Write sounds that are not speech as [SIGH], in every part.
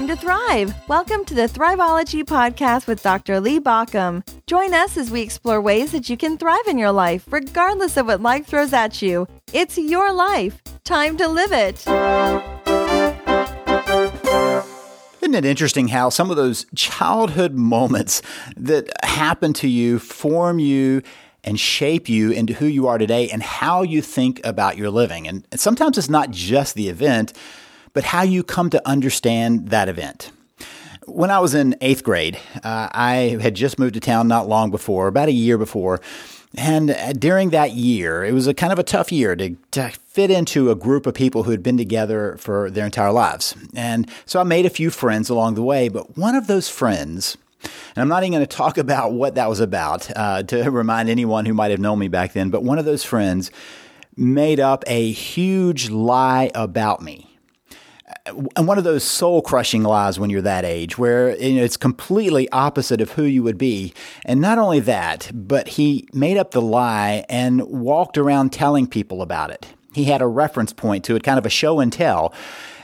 time to thrive. Welcome to the Thriveology Podcast with Dr. Lee Baucom. Join us as we explore ways that you can thrive in your life, regardless of what life throws at you. It's your life. Time to live it. Isn't it interesting how some of those childhood [LAUGHS] moments that happen to you form you and shape you into who you are today and how you think about your living? And sometimes it's not just the event, but how you come to understand that event. When I was in eighth grade, uh, I had just moved to town not long before, about a year before. And uh, during that year, it was a kind of a tough year to, to fit into a group of people who had been together for their entire lives. And so I made a few friends along the way, but one of those friends, and I'm not even going to talk [LAUGHS] about what that was about uh, to [LAUGHS] remind anyone who might have known me back then, but one of those friends made up a huge lie about me and one of those soul crushing lies when you're that age, where you know, it's completely opposite of who you would be. And not only that, but he made up the lie and walked around telling people about it. He had a reference point to it, kind of a show and tell.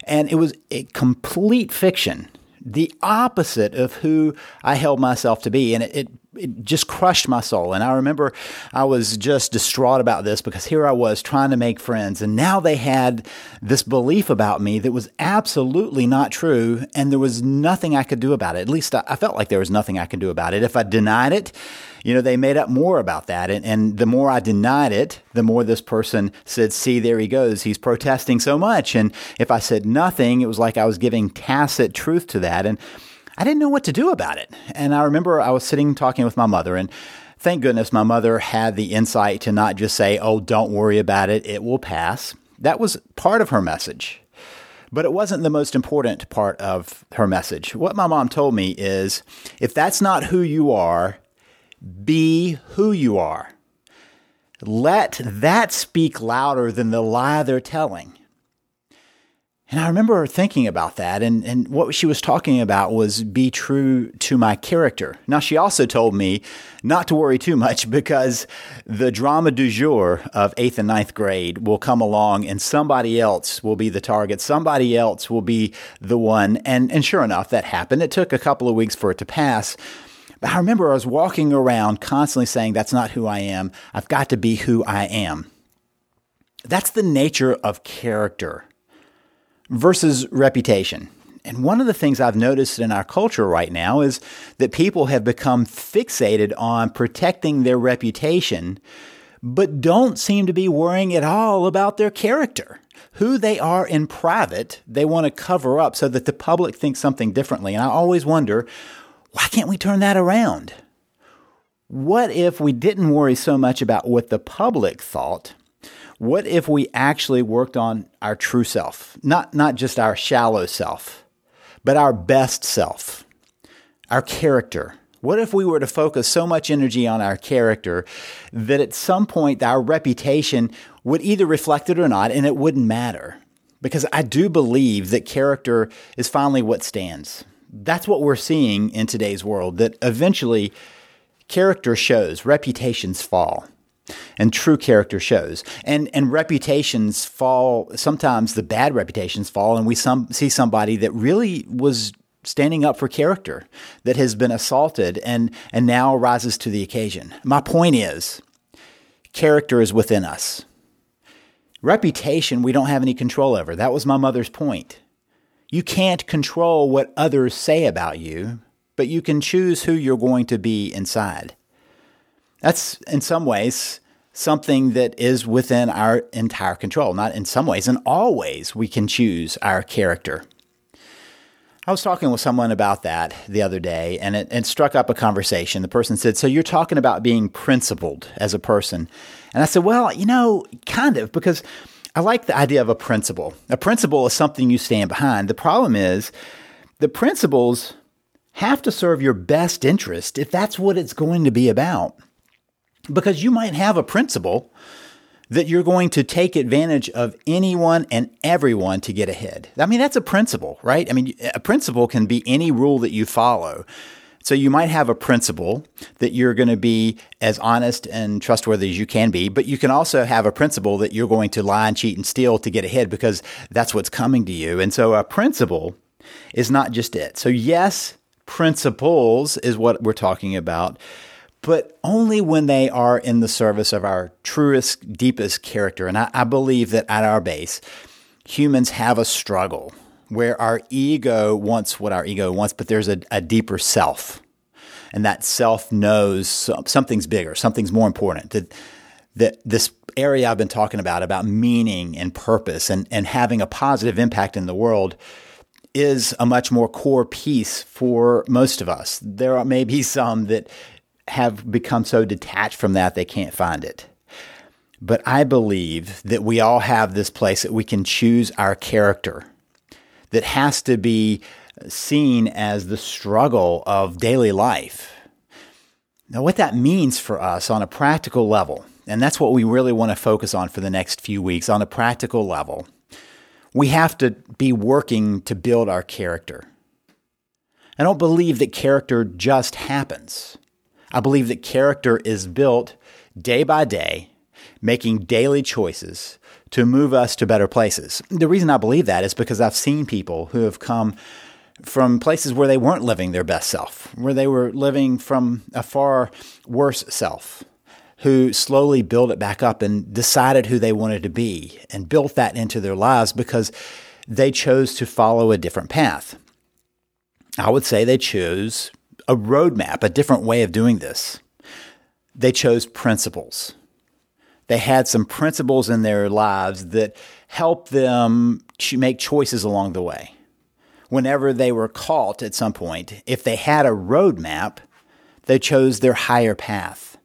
And it was a complete fiction, the opposite of who I held myself to be. And it, it it just crushed my soul. And I remember I was just distraught about this because here I was trying to make friends, and now they had this belief about me that was absolutely not true, and there was nothing I could do about it. At least I, felt like there was nothing I could do about it. If I denied it, you know, they made up more about that. And, and the more I denied it, the more this person said, see, there he goes. He's protesting so much. And if I said nothing, it was like I was giving tacit truth to that. And I didn't know what to do about it. And I remember I was sitting talking with my mother, and thank goodness my mother had the insight to not just say, Oh, don't worry about it, it will pass. That was part of her message. But it wasn't the most important part of her message. What my mom told me is if that's not who you are, be who you are. Let that speak louder than the lie they're telling. And I remember thinking about that, and, and what she was talking about was be true to my character. Now, she also told me not to worry too much [LAUGHS] because the drama du jour of eighth and ninth grade will come along and somebody else will be the target. Somebody else will be the one. And, and sure enough, that happened. It took a couple of weeks for it to pass. But I remember I was walking around constantly saying, That's not who I am. I've got to be who I am. That's the nature of character versus reputation. And one of the things I've noticed in our culture right now is that people have become fixated on protecting their reputation, but don't seem to be worrying at all about their character. Who they are in private, they want to cover up so that the public thinks something differently. And I always wonder, why can't we turn that around? What if we didn't worry so much about what the public thought what if we actually worked on our true self? Not, not just our shallow self, but our best self, our character. What if we were to focus so much energy on our character that at some point our reputation would either reflect it or not, and it wouldn't matter? Because I do believe that character is finally what stands. That's what we're seeing in today's world, that eventually character shows, reputations fall and true character shows. And and reputations fall. Sometimes the bad reputations fall, and we some see somebody that really was standing up for character that has been assaulted and and now rises to the occasion. My point is, character is within us. Reputation we don't have any control over. That was my mother's point. You can't control what others say about you, but you can choose who you're going to be inside. That's in some ways something that is within our entire control. Not in some ways, in all ways, we can choose our character. I was talking with someone about that the other day, and it, it, struck up a conversation. The person said, So you're talking about being principled as a person? And I said, Well, you know, kind of, because I like the idea of a principle. A principle is something you stand behind. The problem is, the principles have to serve your best interest if that's what it's going to be about because you might have a principle that you're going to take advantage of anyone and everyone to get ahead. I mean, that's a principle, right? I mean, a principle can be any rule that you follow. So you might have a principle that you're going to be as honest and trustworthy as you can be, but you can also have a principle that you're going to lie and cheat and steal to get ahead because that's what's coming to you. And so a principle is not just it. So, yes, principles is what we're talking about, but only when they are in the service of our truest, deepest character. And I, I believe that at our base, humans have a struggle where our ego wants what our ego wants, but there's a, a deeper self. And that self knows something's bigger, something's more important. That, that this area I've been talking about, about meaning and purpose and, and having a positive impact in the world, is a much more core piece for most of us. There are maybe some that have become so detached from that they can't find it. But I believe that we all have this place that we can choose our character that has to be seen as the struggle of daily life. Now, what that means for us on a practical level, and that's what we really want to focus on for the next few weeks on a practical level, we have to be working to build our character. I don't believe that character just happens. I believe that character is built day by day, making daily choices to move us to better places. The reason I believe that is because I've seen people who have come from places where they weren't living their best self, where they were living from a far worse self, who slowly built it back up and decided who they wanted to be and built that into their lives because they chose to follow a different path. I would say they chose a roadmap, a different way of doing this. They chose principles they had some principles in their lives that helped them make choices along the way. Whenever they were caught at some point, if they had a roadmap, they chose their higher path.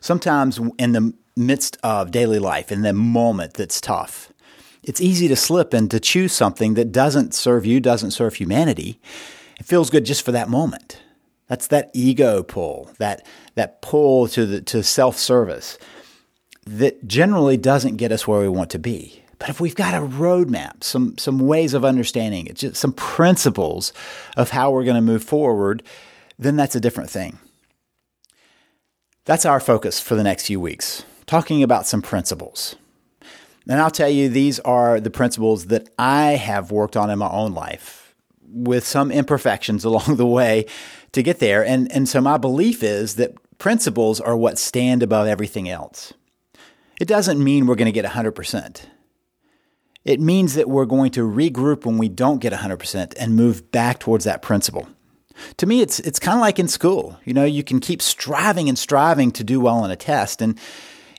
Sometimes in the midst of daily life, in the moment that's tough, it's easy to slip and to choose something that doesn't serve you, doesn't serve humanity. It feels good just for that moment. That's that ego pull, that that pull to the to self-service that generally doesn't get us where we want to be. But if we've got a roadmap, some some ways of understanding it, just some principles of how we're going to move forward, then that's a different thing. That's our focus for the next few weeks, talking about some principles. And I'll tell you, these are the principles that I have worked on in my own life with some imperfections [LAUGHS] along the way to get there. And, and so my belief is that principles are what stand above everything else. It doesn't mean we're going to get 100%. It means that we're going to regroup when we don't get 100% and move back towards that principle. To me, it's, it's kind of like in school. You know, you can keep striving and striving to do well on a test. And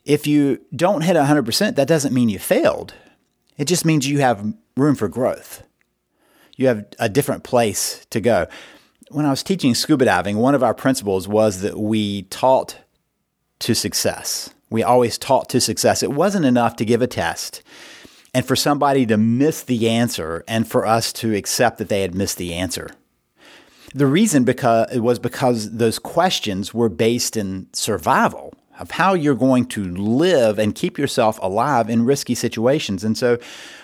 if you don't hit 100%, that doesn't mean you failed. It just means you have room for growth. You have a different place to go. When I was teaching scuba diving, one of our principles was that we taught to success. We always taught to success. It wasn't enough to give a test and for somebody to miss the answer and for us to accept that they had missed the answer. The reason because it was because those questions were based in survival of how you're going to live and keep yourself alive in risky situations. And so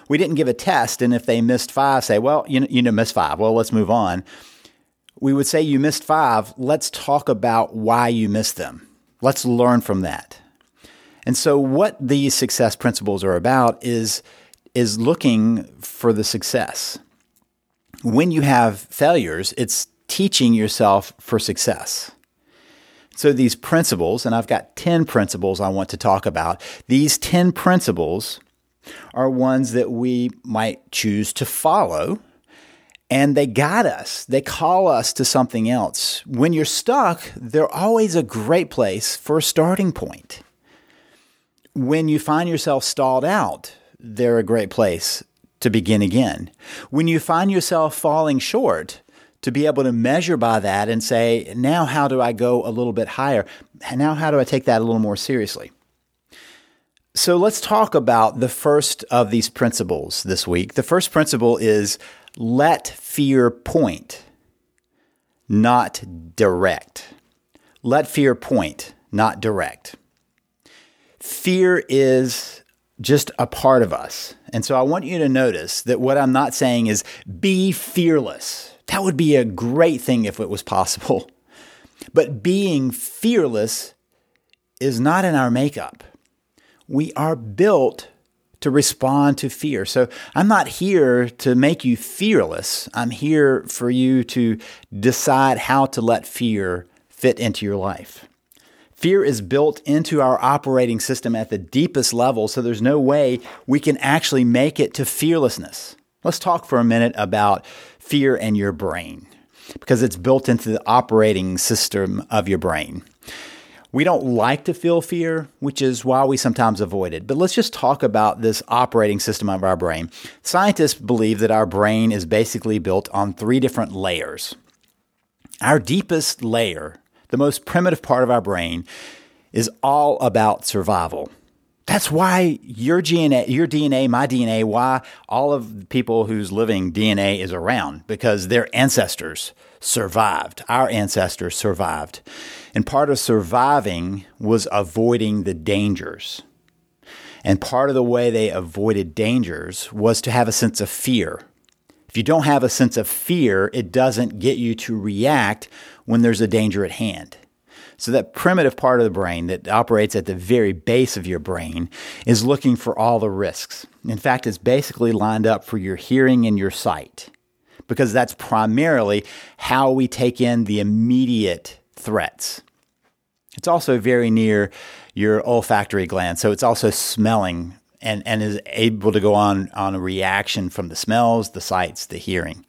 we didn't give a test. And if they missed five, say, well, you know, you know, missed five. Well, let's move on. We would say you missed five. Let's talk about why you missed them. Let's learn from that. And so what these success principles are about is is looking for the success. When you have failures, it's teaching yourself for success. So these principles, and I've got 10 principles I want to talk about. These 10 principles are ones that we might choose to follow and they guide us. They call us to something else. When you're stuck, they're always a great place for a starting point when you find yourself stalled out, they're a great place to begin again. When you find yourself falling short, to be able to measure by that and say, now how do I go a little bit higher? Now how do I take that a little more seriously? So let's talk about the first of these principles this week. The first principle is let fear point, not direct. Let fear point, not direct fear is just a part of us. And so I want you to notice that what I'm not saying is be fearless. That would be a great thing if it was possible. [LAUGHS] But being fearless is not in our makeup. We are built to respond to fear. So I'm not here to make you fearless. I'm here for you to decide how to let fear fit into your life. Fear is built into our operating system at the deepest level, so there's no way we can actually make it to fearlessness. Let's talk for a minute about fear and your brain because it's built into the operating system of your brain. We don't like to feel fear, which is why we sometimes avoid it. But let's just talk about this operating system of our brain. Scientists believe that our brain is basically built on three different layers. Our deepest layer, the most primitive part of our brain, is all about survival. That's why your DNA, your DNA, my DNA, why all of the people whose living DNA is around, because their ancestors survived. Our ancestors survived. And part of surviving was avoiding the dangers. And part of the way they avoided dangers was to have a sense of fear. If you don't have a sense of fear, it doesn't get you to react when there's a danger at hand. So, that primitive part of the brain that operates at the very base of your brain is looking for all the risks. In fact, it's basically lined up for your hearing and your sight because that's primarily how we take in the immediate threats. It's also very near your olfactory gland, so it's also smelling and, and is able to go on on a reaction from the smells, the sights, the hearing.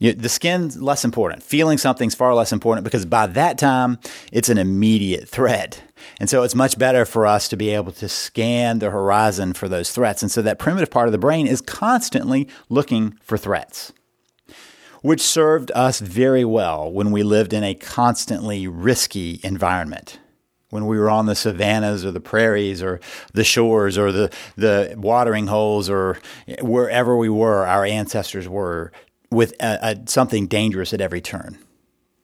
You, the skin's less important. Feeling something's far less important because by that time, it's an immediate threat. And so it's much better for us to be able to scan the horizon for those threats. And so that primitive part of the brain is constantly looking for threats, which served us very well when we lived in a constantly risky environment when we were on the savannas or the prairies or the shores or the, the watering holes or wherever we were, our ancestors were with a, a, something dangerous at every turn.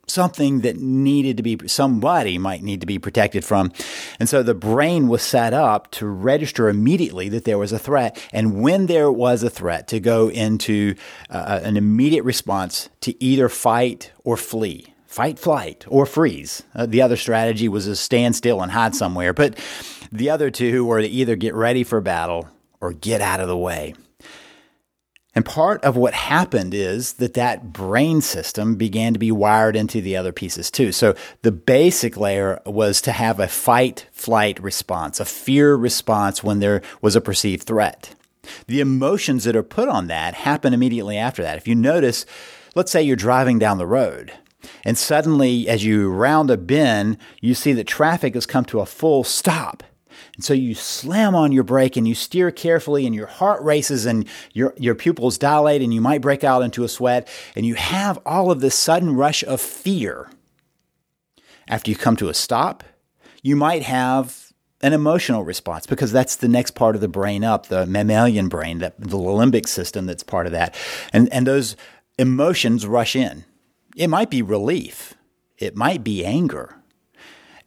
Something that needed to be, somebody might need to be protected from. And so the brain was set up to register immediately that there was a threat. And when there was a threat, to go into uh, an immediate response to either fight or flee fight, flight, or freeze. Uh, the other strategy was to stand still and hide somewhere. But the other two were to either get ready for battle or get out of the way. And part of what happened is that that brain system began to be wired into the other pieces too. So the basic layer was to have a fight flight response, a fear response when there was a perceived threat. The emotions that are put on that happen immediately after that. If you notice, let's say you're driving down the road and suddenly as you round a bend, you see that traffic has come to a full stop. And so you slam on your brake and you steer carefully and your heart races and your, your pupils dilate and you might break out into a sweat and you have all of this sudden rush of fear. After you come to a stop, you might have an emotional response because that's the next part of the brain up, the mammalian brain, that the limbic system that's part of that. And, and those emotions rush in. It might be relief. It might be anger.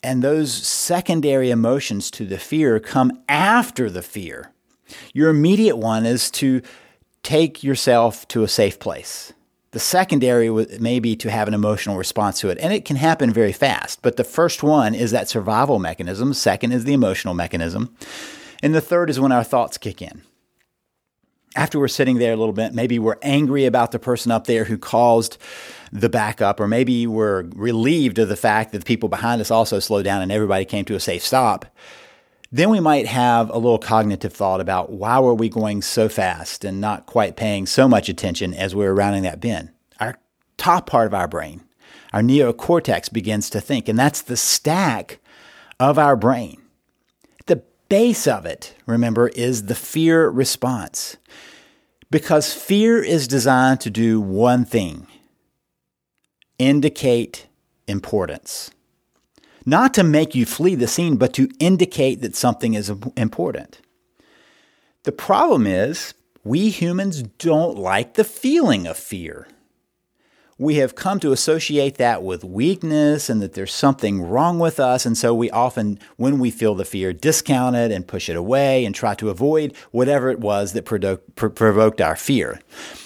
And those secondary emotions to the fear come after the fear. Your immediate one is to take yourself to a safe place. The secondary may be to have an emotional response to it, and it can happen very fast. But the first one is that survival mechanism, second is the emotional mechanism, and the third is when our thoughts kick in. After we're sitting there a little bit, maybe we're angry about the person up there who caused the backup, or maybe we're relieved of the fact that the people behind us also slowed down and everybody came to a safe stop, then we might have a little cognitive thought about why were we going so fast and not quite paying so much attention as we were rounding that bend. Our top part of our brain, our neocortex begins to think, and that's the stack of our brain. Base of it, remember, is the fear response. Because fear is designed to do one thing indicate importance. Not to make you flee the scene, but to indicate that something is important. The problem is, we humans don't like the feeling of fear. We have come to associate that with weakness and that there's something wrong with us. And so we often, when we feel the fear, discount it and push it away and try to avoid whatever it was that provoked our fear.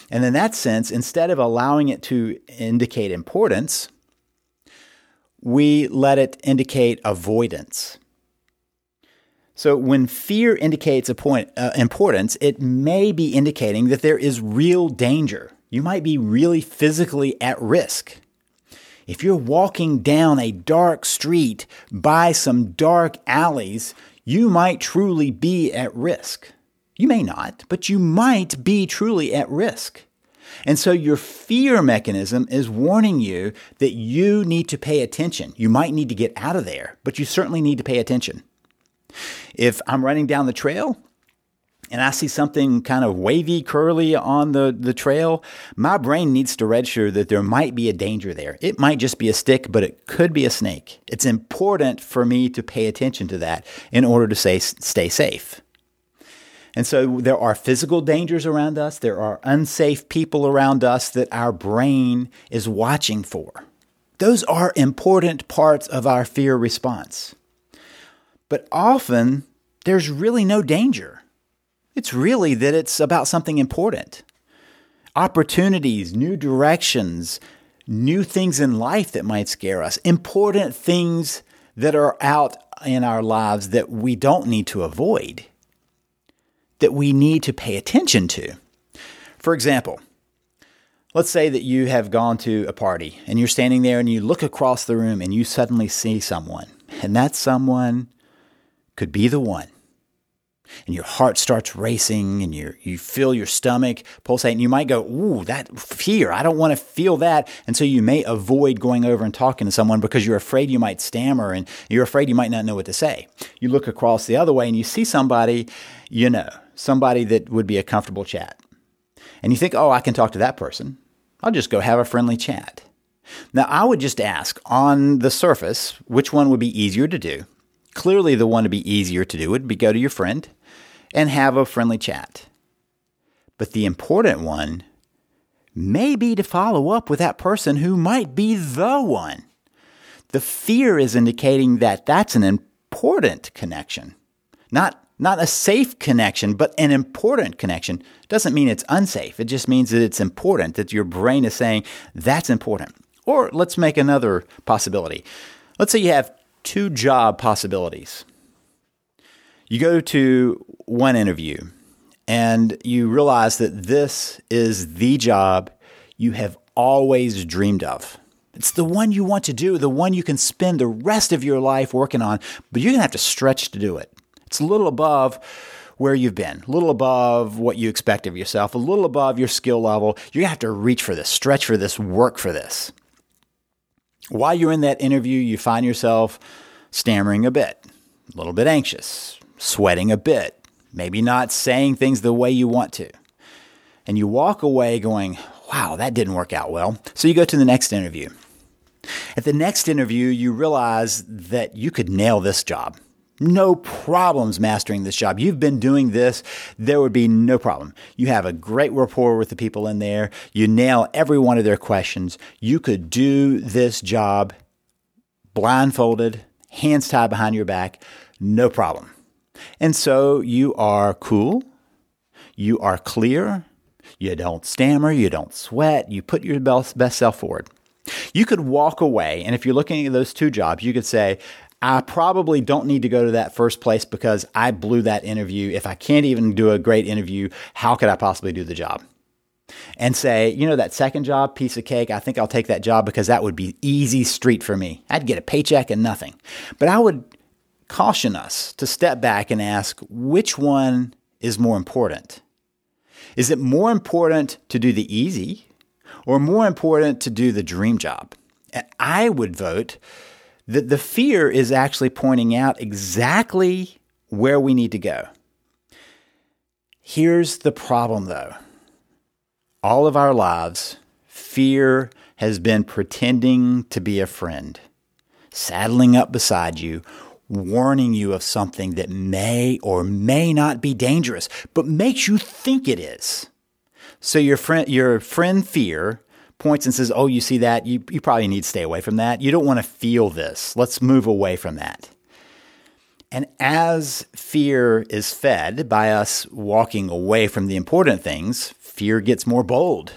And in that sense, instead of allowing it to indicate importance, we let it indicate avoidance. So, when fear indicates a point, uh, importance, it may be indicating that there is real danger. You might be really physically at risk. If you're walking down a dark street by some dark alleys, you might truly be at risk. You may not, but you might be truly at risk. And so your fear mechanism is warning you that you need to pay attention. You might need to get out of there, but you certainly need to pay attention. If I'm running down the trail and I see something kind of wavy, curly on the, the trail, my brain needs to register that there might be a danger there. It might just be a stick, but it could be a snake. It's important for me to pay attention to that in order to say, stay safe. And so there are physical dangers around us, there are unsafe people around us that our brain is watching for. Those are important parts of our fear response. But often, there's really no danger. It's really that it's about something important opportunities, new directions, new things in life that might scare us, important things that are out in our lives that we don't need to avoid, that we need to pay attention to. For example, let's say that you have gone to a party and you're standing there and you look across the room and you suddenly see someone, and that someone could be the one. And your heart starts racing and you you feel your stomach pulsate and you might go, ooh, that fear, I don't want to feel that. And so you may avoid going over and talking to someone because you're afraid you might stammer and you're afraid you might not know what to say. You look across the other way and you see somebody, you know, somebody that would be a comfortable chat. And you think, oh, I can talk to that person. I'll just go have a friendly chat. Now, I would just ask on the surface which one would be easier to do Clearly, the one to be easier to do would be go to your friend and have a friendly chat. But the important one may be to follow up with that person who might be the one. The fear is indicating that that's an important connection, not not a safe connection, but an important connection. Doesn't mean it's unsafe. It just means that it's important, that your brain is saying that's important. Or let's make another possibility. Let's say you have two job possibilities. You go to one interview and you realize that this is the job you have always dreamed of. It's the one you want to do, the one you can spend the rest of your life working on, but you're going to have to stretch to do it. It's a little above where you've been, a little above what you expect of yourself, a little above your skill level. You're going to have to reach for this, stretch for this, work for this. While you're in that interview, you find yourself stammering a bit, a little bit anxious, sweating a bit, maybe not saying things the way you want to. And you walk away going, wow, that didn't work out well. So you go to the next interview. At the next interview, you realize that you could nail this job. No problems mastering this job. You've been doing this. There would be no problem. You have a great rapport with the people in there. You nail every one of their questions. You could do this job blindfolded, hands tied behind your back, no problem. And so you are cool, you are clear, you don't stammer, you don't sweat, you put your best, self forward. You could walk away, and if you're looking at those two jobs, you could say, I probably don't need to go to that first place because I blew that interview. If I can't even do a great interview, how could I possibly do the job? And say, you know, that second job, piece of cake, I think I'll take that job because that would be easy street for me. I'd get a paycheck and nothing. But I would caution us to step back and ask which one is more important? Is it more important to do the easy or more important to do the dream job? And I would vote the, the fear is actually pointing out exactly where we need to go. Here's the problem though all of our lives, fear has been pretending to be a friend, saddling up beside you, warning you of something that may or may not be dangerous, but makes you think it is. So your friend, your friend fear points and says, Oh, you see that? You, you probably need to stay away from that. You don't want to feel this. Let's move away from that. And as fear is fed by us walking away from the important things, fear gets more bold.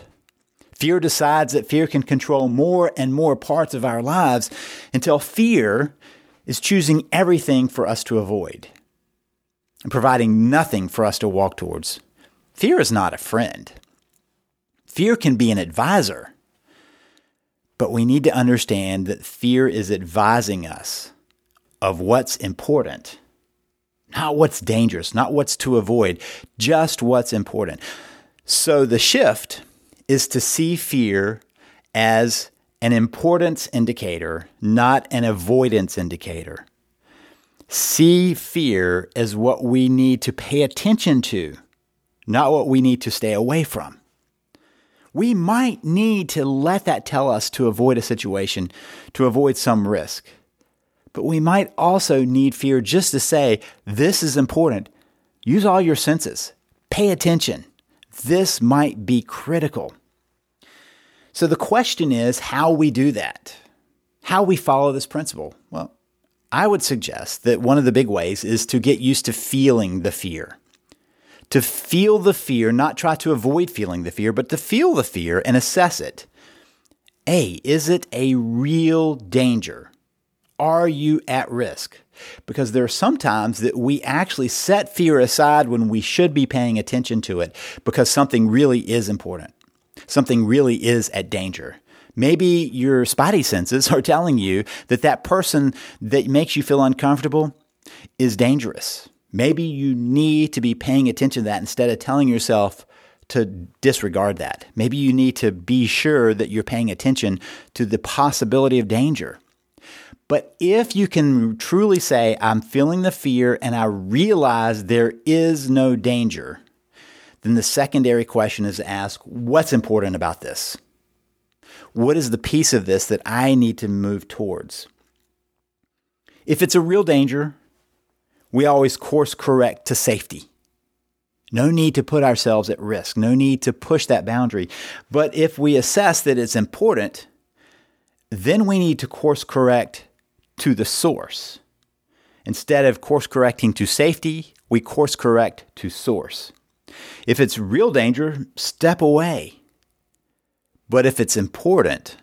Fear decides that fear can control more and more parts of our lives until fear is choosing everything for us to avoid. and providing nothing for us to walk towards. Fear is not a friend. Fear can be an advisor, but we need to understand that fear is advising us of what's important, not what's dangerous, not what's to avoid, just what's important. So the shift is to see fear as an importance indicator, not an avoidance indicator. See fear as what we need to pay attention to, not what we need to stay away from. We might need to let that tell us to avoid a situation, to avoid some risk. But we might also need fear just to say, this is important. Use all your senses. Pay attention. This might be critical. So the question is how we do that, how we follow this principle. Well, I would suggest that one of the big ways is to get used to feeling the fear. To feel the fear, not try to avoid feeling the fear, but to feel the fear and assess it. A, is it a real danger? Are you at risk? Because there are some times that we actually set fear aside when we should be paying attention to it because something really is important. Something really is at danger. Maybe your spidey senses [LAUGHS] are telling you that that person that makes you feel uncomfortable is dangerous. Maybe you need to be paying attention to that instead of telling yourself to disregard that. Maybe you need to be sure that you're paying attention to the possibility of danger. But if you can truly say, I'm feeling the fear and I realize there is no danger, then the secondary question is to ask, what's important about this? What is the piece of this that I need to move towards? If it's a real danger, we always course correct to safety. No need to put ourselves at risk, no need to push that boundary. But if we assess that it's important, then we need to course correct to the source. Instead of course correcting to safety, we course correct to source. If it's real danger, step away. But if it's important,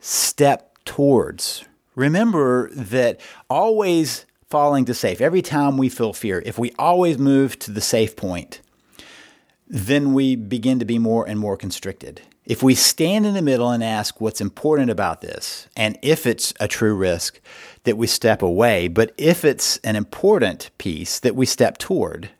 step towards. Remember that always falling to safe, every time we feel fear, if we always move to the safe point, then we begin to be more and more constricted. If we stand in the middle and ask what's important about this, and if it's a true risk, that we step away, but if it's an important piece, that we step toward,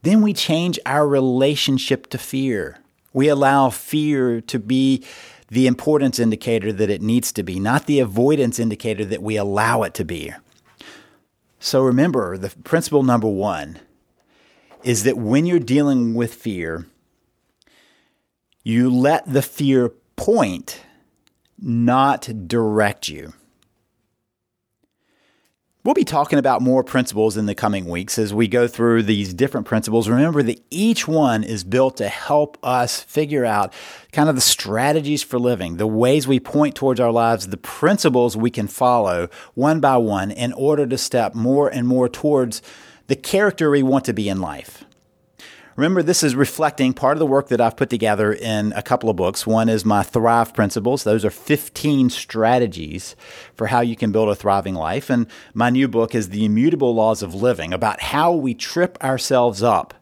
then we change our relationship to fear. We allow fear to be the importance indicator that it needs to be, not the avoidance indicator that we allow it to be. So remember, the principle number one is that when you're dealing with fear, you let the fear point, not direct you. We'll be talking about more principles in the coming weeks as we go through these different principles. Remember that each one is built to help us figure out kind of the strategies for living, the ways we point towards our lives, the principles we can follow one by one in order to step more and more towards the character we want to be in life. Remember, this is reflecting part of the work that I've put together in a couple of books. One is my Thrive Principles. Those are 15 strategies for how you can build a thriving life. And my new book is The Immutable Laws of Living, about how we trip ourselves up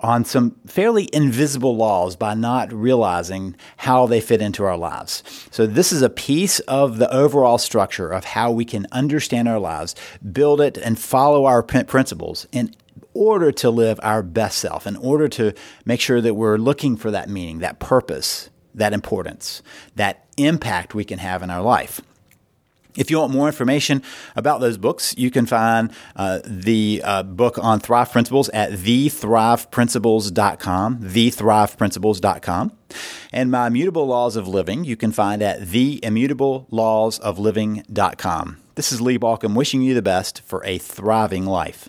on some fairly invisible laws by not realizing how they fit into our lives. So, this is a piece of the overall structure of how we can understand our lives, build it, and follow our principles in order to live our best self, in order to make sure that we're looking for that meaning, that purpose, that importance, that impact we can have in our life. If you want more information about those books, you can find uh, the uh, book on Thrive Principles at thethriveprinciples.com, thethriveprinciples.com. And my Immutable Laws of Living, you can find at theimmutablelawsofliving.com. This is Lee Baucom wishing you the best for a thriving life.